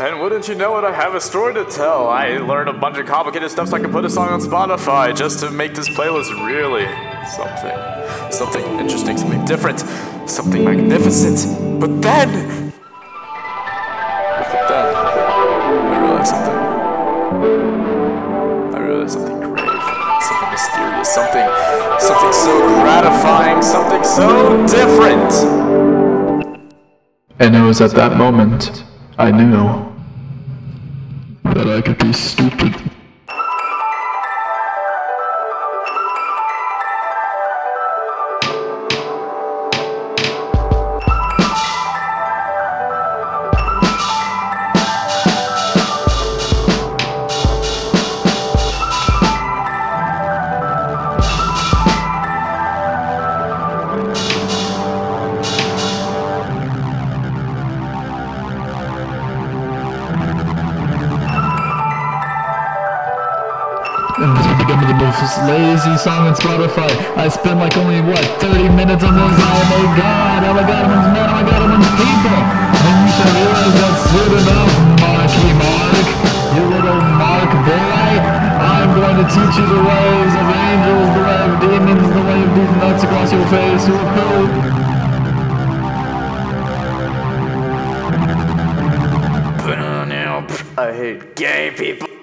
And wouldn't you know it, I have a story to tell. I learned a bunch of complicated stuff so I can put a song on Spotify just to make this playlist really something. Something interesting, something different, something magnificent. But then. But then. I realized something. I realized something grave, something mysterious, something. something so gratifying, something so different. And it was at that moment I knew that I could be stupid. And this become the most lazy song on Spotify. I spent like only, what, 30 minutes on this? Oh my god, oh my god, I'm men, oh my god, I'm people. And you should realize that's good enough, Marky Mark. You little Mark boy. I'm going to teach you the ways of angels, the way of demons, the way of these nuts across your face. Woohoo! I hate gay people.